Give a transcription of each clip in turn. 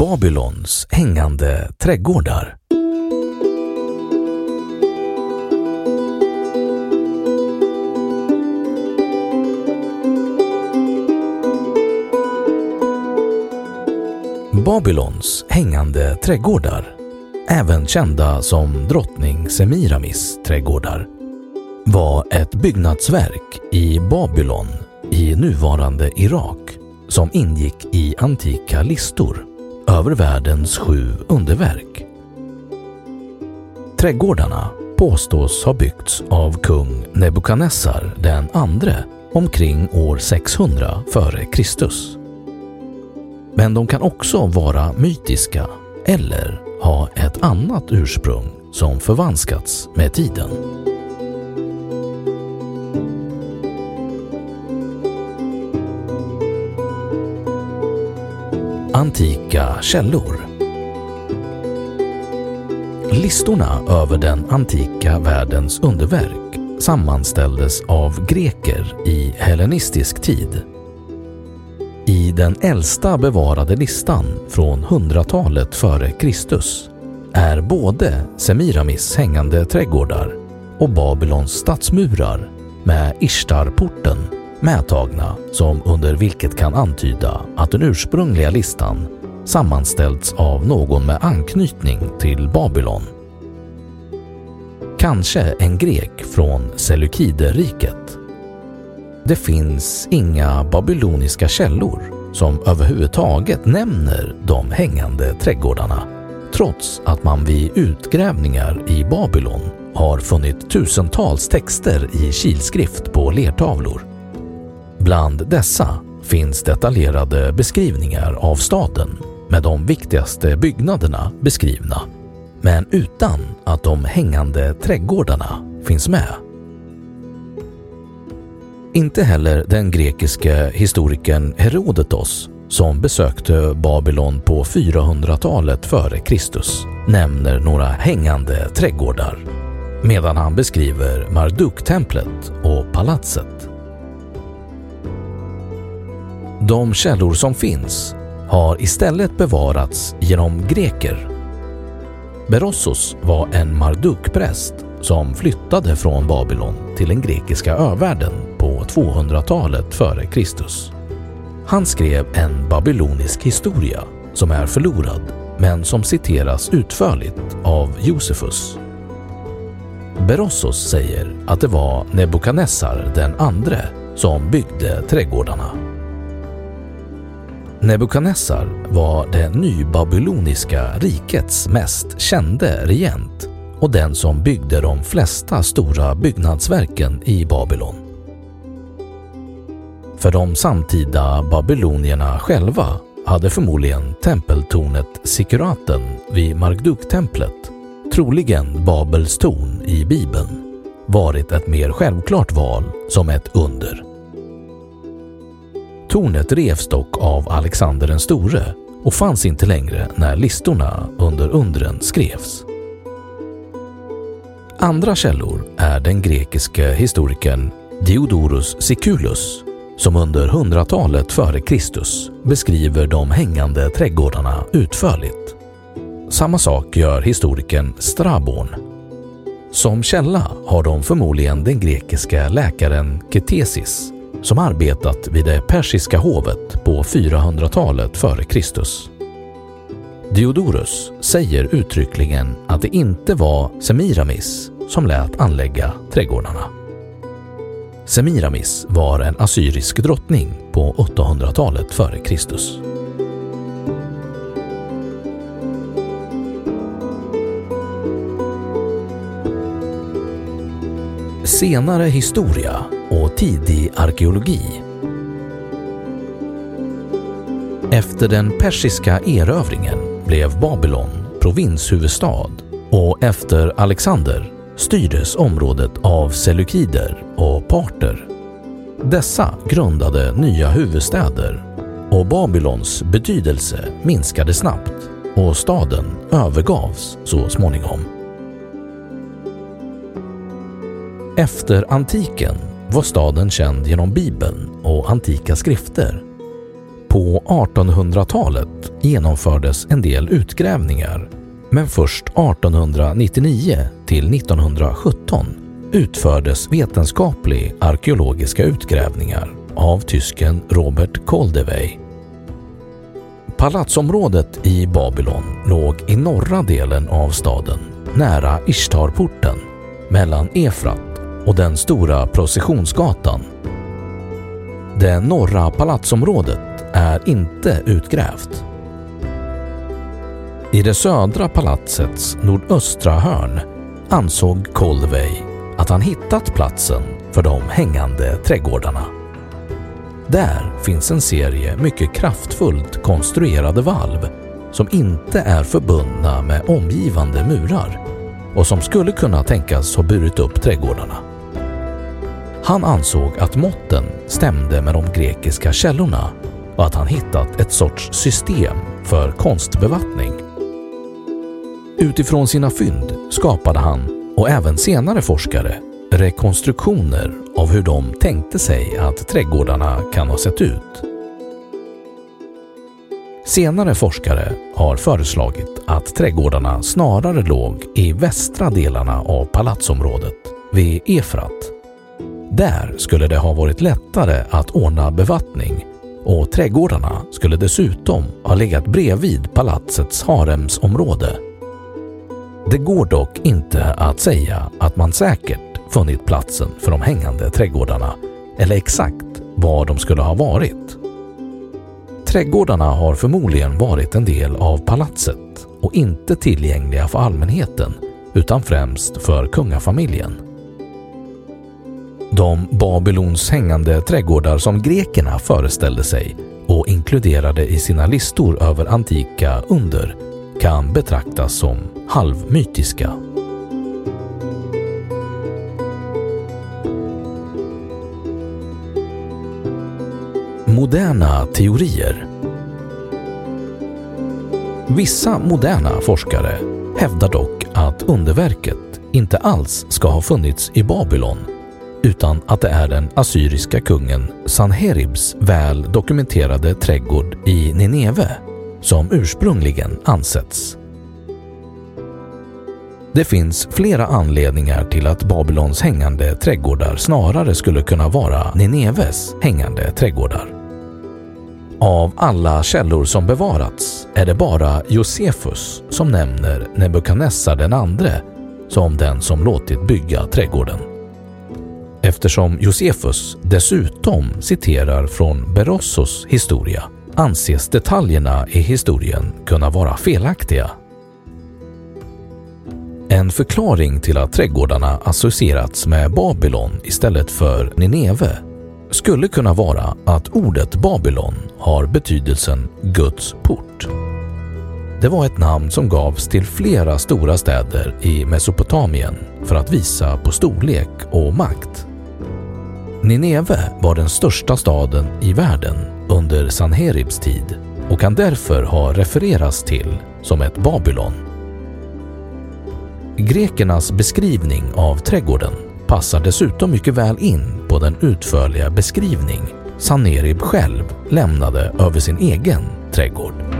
Babylons hängande trädgårdar. Babylons hängande trädgårdar, även kända som drottning Semiramis trädgårdar, var ett byggnadsverk i Babylon i nuvarande Irak som ingick i antika listor över världens sju underverk. Trädgårdarna påstås ha byggts av kung Nebukadnessar den andre omkring år 600 f.Kr. Men de kan också vara mytiska eller ha ett annat ursprung som förvanskats med tiden. Antika källor Listorna över den antika världens underverk sammanställdes av greker i hellenistisk tid. I den äldsta bevarade listan från 100-talet före Kristus är både Semiramis hängande trädgårdar och Babylons stadsmurar med Ishtarporten medtagna som under vilket kan antyda att den ursprungliga listan sammanställts av någon med anknytning till Babylon. Kanske en grek från Selykiderriket. Det finns inga babyloniska källor som överhuvudtaget nämner de hängande trädgårdarna trots att man vid utgrävningar i Babylon har funnit tusentals texter i kilskrift på lertavlor. Bland dessa finns detaljerade beskrivningar av staden med de viktigaste byggnaderna beskrivna, men utan att de hängande trädgårdarna finns med. Inte heller den grekiske historikern Herodotos som besökte Babylon på 400-talet före Kristus nämner några hängande trädgårdar medan han beskriver Marduk-templet och palatset. De källor som finns har istället bevarats genom greker. Berossos var en Marduk-präst som flyttade från Babylon till den grekiska övärlden på 200-talet före Kristus. Han skrev en babylonisk historia som är förlorad men som citeras utförligt av Josefus. Berossos säger att det var Nebukadnessar den andre som byggde trädgårdarna. Nebukadnessar var det nybabyloniska rikets mest kände regent och den som byggde de flesta stora byggnadsverken i Babylon. För de samtida babylonierna själva hade förmodligen tempeltornet Sikuraten vid Marduk-templet, troligen Babels torn i Bibeln, varit ett mer självklart val som ett under. Tornet revs dock av Alexander den store och fanns inte längre när listorna under undren skrevs. Andra källor är den grekiske historikern Diodorus Siculus som under hundratalet före Kristus beskriver de hängande trädgårdarna utförligt. Samma sak gör historikern Strabon. Som källa har de förmodligen den grekiska läkaren Ketesis som arbetat vid det persiska hovet på 400-talet före Kristus. Diodorus säger uttryckligen att det inte var Semiramis som lät anlägga trädgårdarna. Semiramis var en assyrisk drottning på 800-talet före Kristus. Senare historia och tidig arkeologi Efter den persiska erövringen blev Babylon provinshuvudstad och efter Alexander styrdes området av seleukider och parter. Dessa grundade nya huvudstäder och Babylons betydelse minskade snabbt och staden övergavs så småningom. Efter antiken var staden känd genom Bibeln och antika skrifter. På 1800-talet genomfördes en del utgrävningar men först 1899 till 1917 utfördes vetenskaplig arkeologiska utgrävningar av tysken Robert Koldewey. Palatsområdet i Babylon låg i norra delen av staden, nära Ishtarporten, mellan Efrat och den stora processionsgatan. Det norra palatsområdet är inte utgrävt. I det södra palatsets nordöstra hörn ansåg Colvey att han hittat platsen för de hängande trädgårdarna. Där finns en serie mycket kraftfullt konstruerade valv som inte är förbundna med omgivande murar och som skulle kunna tänkas ha burit upp trädgårdarna. Han ansåg att måtten stämde med de grekiska källorna och att han hittat ett sorts system för konstbevattning. Utifrån sina fynd skapade han, och även senare forskare, rekonstruktioner av hur de tänkte sig att trädgårdarna kan ha sett ut. Senare forskare har föreslagit att trädgårdarna snarare låg i västra delarna av palatsområdet, vid Efrat. Där skulle det ha varit lättare att ordna bevattning och trädgårdarna skulle dessutom ha legat bredvid palatsets haremsområde. Det går dock inte att säga att man säkert funnit platsen för de hängande trädgårdarna eller exakt var de skulle ha varit. Trädgårdarna har förmodligen varit en del av palatset och inte tillgängliga för allmänheten utan främst för kungafamiljen. De Babylons hängande trädgårdar som grekerna föreställde sig och inkluderade i sina listor över antika under kan betraktas som halvmytiska. Moderna teorier Vissa moderna forskare hävdar dock att underverket inte alls ska ha funnits i Babylon utan att det är den assyriska kungen Sanheribs väl dokumenterade trädgård i Nineve som ursprungligen ansetts. Det finns flera anledningar till att Babylons hängande trädgårdar snarare skulle kunna vara Nineves hängande trädgårdar. Av alla källor som bevarats är det bara Josefus som nämner Nebukadnessar den andre som den som låtit bygga trädgården eftersom Josefus dessutom citerar från Berossos historia anses detaljerna i historien kunna vara felaktiga. En förklaring till att trädgårdarna associerats med Babylon istället för Nineve skulle kunna vara att ordet Babylon har betydelsen Guds port. Det var ett namn som gavs till flera stora städer i Mesopotamien för att visa på storlek och makt. Nineve var den största staden i världen under Sanheribs tid och kan därför ha refererats till som ett Babylon. Grekernas beskrivning av trädgården passar dessutom mycket väl in på den utförliga beskrivning Sanerib själv lämnade över sin egen trädgård.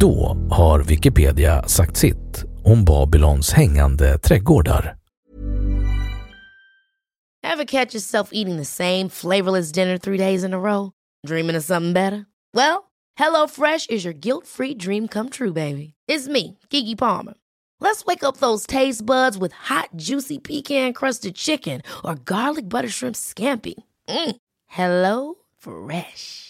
Då har Wikipedia sagt sitt om Babylons hängande trädgårdar. Have catch yourself eating the same flavorless dinner three days in a row? Dreaming of something better? Well, hello fresh is your guilt-free dream come true, baby. It's me, Gigi Palmer. Let's wake up those taste buds with hot, juicy pecan-crusted chicken or garlic butter shrimp scampi. Mm. Hello Fresh.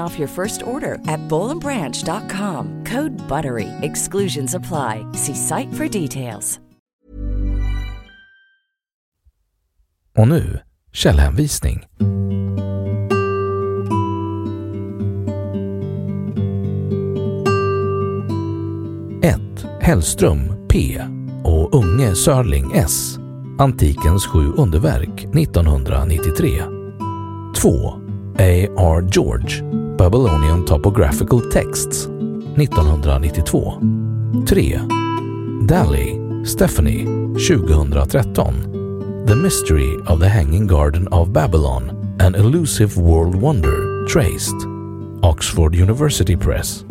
off your first order at bowlandbranch.com. Code BUTTERY. Exclusions apply. See site for details. Och nu källhänvisning. Ett Hellström P och Unge Sörling S. Antikens sju underverk 1993. 2. A.R. George Babylonian Topographical Texts 1992. 3. Daly Stephanie 2013 The Mystery of the Hanging Garden of Babylon An Elusive World Wonder Traced Oxford University Press